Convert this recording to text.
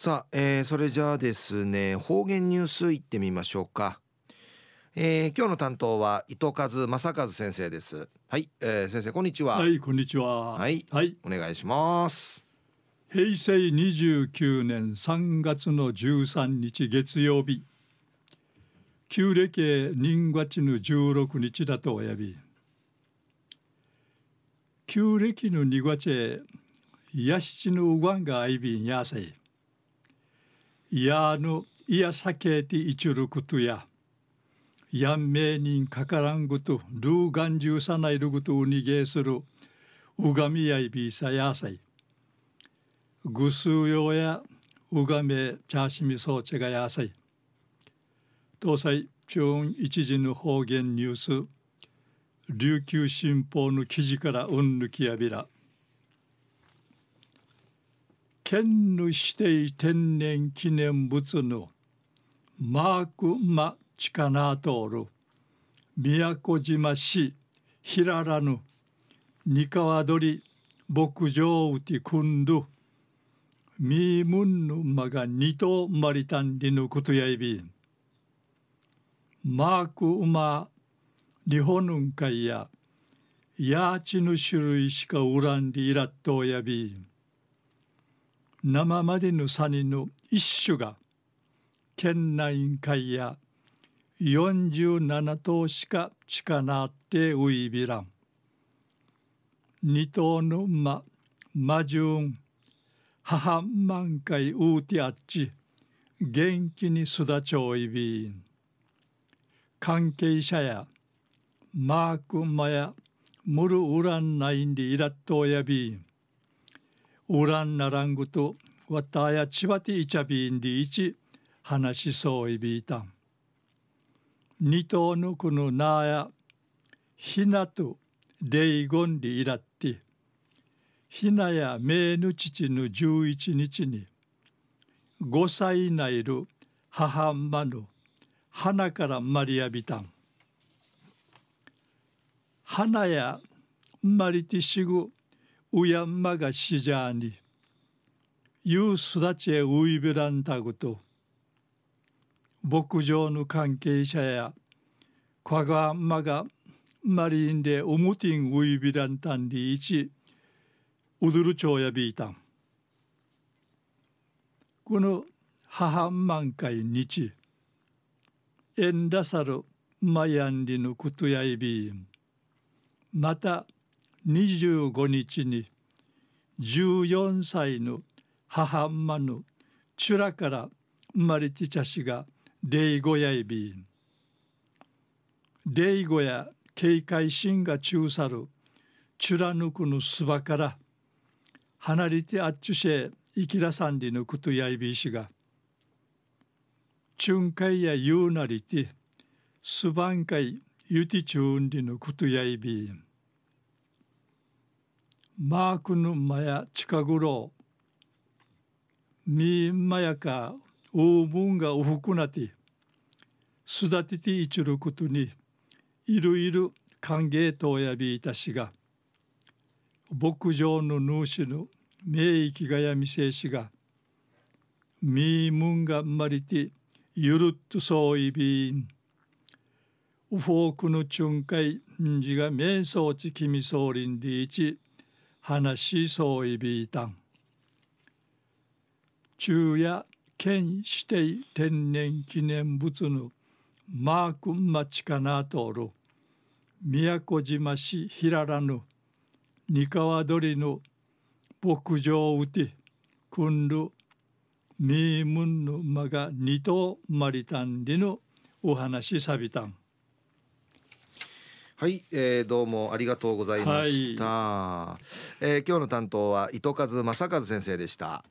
さあ、えー、それじゃあですね方言ニュースいってみましょうか、えー、今日の担当は伊藤和正和先生です。はい、えー、先生こんにちは。はいこんにちは。はい、はい、お願いします。平成29年3月の13日月曜日。旧暦人月の16日だとおやび。旧暦の2月やしちのうがんがあいびんやさいいやぬいやさけていちゅることややんめいにんかからんぐとルーガンジューさないるぐとうにげするうがみやいびさやさいぐすうようやうがめチャーシミソーチェがやさい東西中一時の方言ニュース琉球新報の記事からうんぬきやびら県の指定天然記念物のマークマチカナトール宮古島市平らぬ三河鳥牧場うてくんどみーむんぬまが二頭まりたんりぬことやいびマークウマ日本ぬんかいややーちぬ種類しかうらんりいらっとやびん。生までのサニの一種が県内会や47頭しか近なってういびらん。二頭の馬魔順母満開うてあっち元気に育ちょいびん。関係者やマークマやムルウランナインでイラットやびん。ウランナラングとわたやちばていちゃびんでいち話しそういびいたん。二頭のこのなやひなとレイゴンでいらってひなやめぬ父の十一日に五歳ないる母んまの花からまりやびたん。花やまりてしぐうウヤンマガシジャーニユースダチェウイビランタグト牧場の関係者やクワガンマガマリンデウムティンウイビランタンリイチウドルチョウヤビータンこの母イニチエンダサロマヤンリのクトヤイビーンまた25日に14歳の母まぬチュラから生まれてちゃしが霊語やいびん霊語や警戒心が中さるチュラヌクのすばから離れてあっちゅせ生きらさんりのことやいびしがチュンカイやゆうなりてすばんかいゆてちゅうんりのことやいびん。マークのまや近頃みんまやかおぶんがおふくなて育てていちることにいるいる歓迎とやびいたしが牧場の主の名域がやみせしがみーむんがまりてゆるっとそういびん。ウフォークの巡回んじが瞑想ちきみそうりんでいち話しそういびいたん。昼夜県指定天然記念物のマークンマチカナトール宮古島市平らぬ三河鳥の牧場うてくんるみーむんのまが二頭まりたんりのお話さびたん。はい、えー、どうもありがとうございました、はい、えー、今日の担当は糸数正和先生でした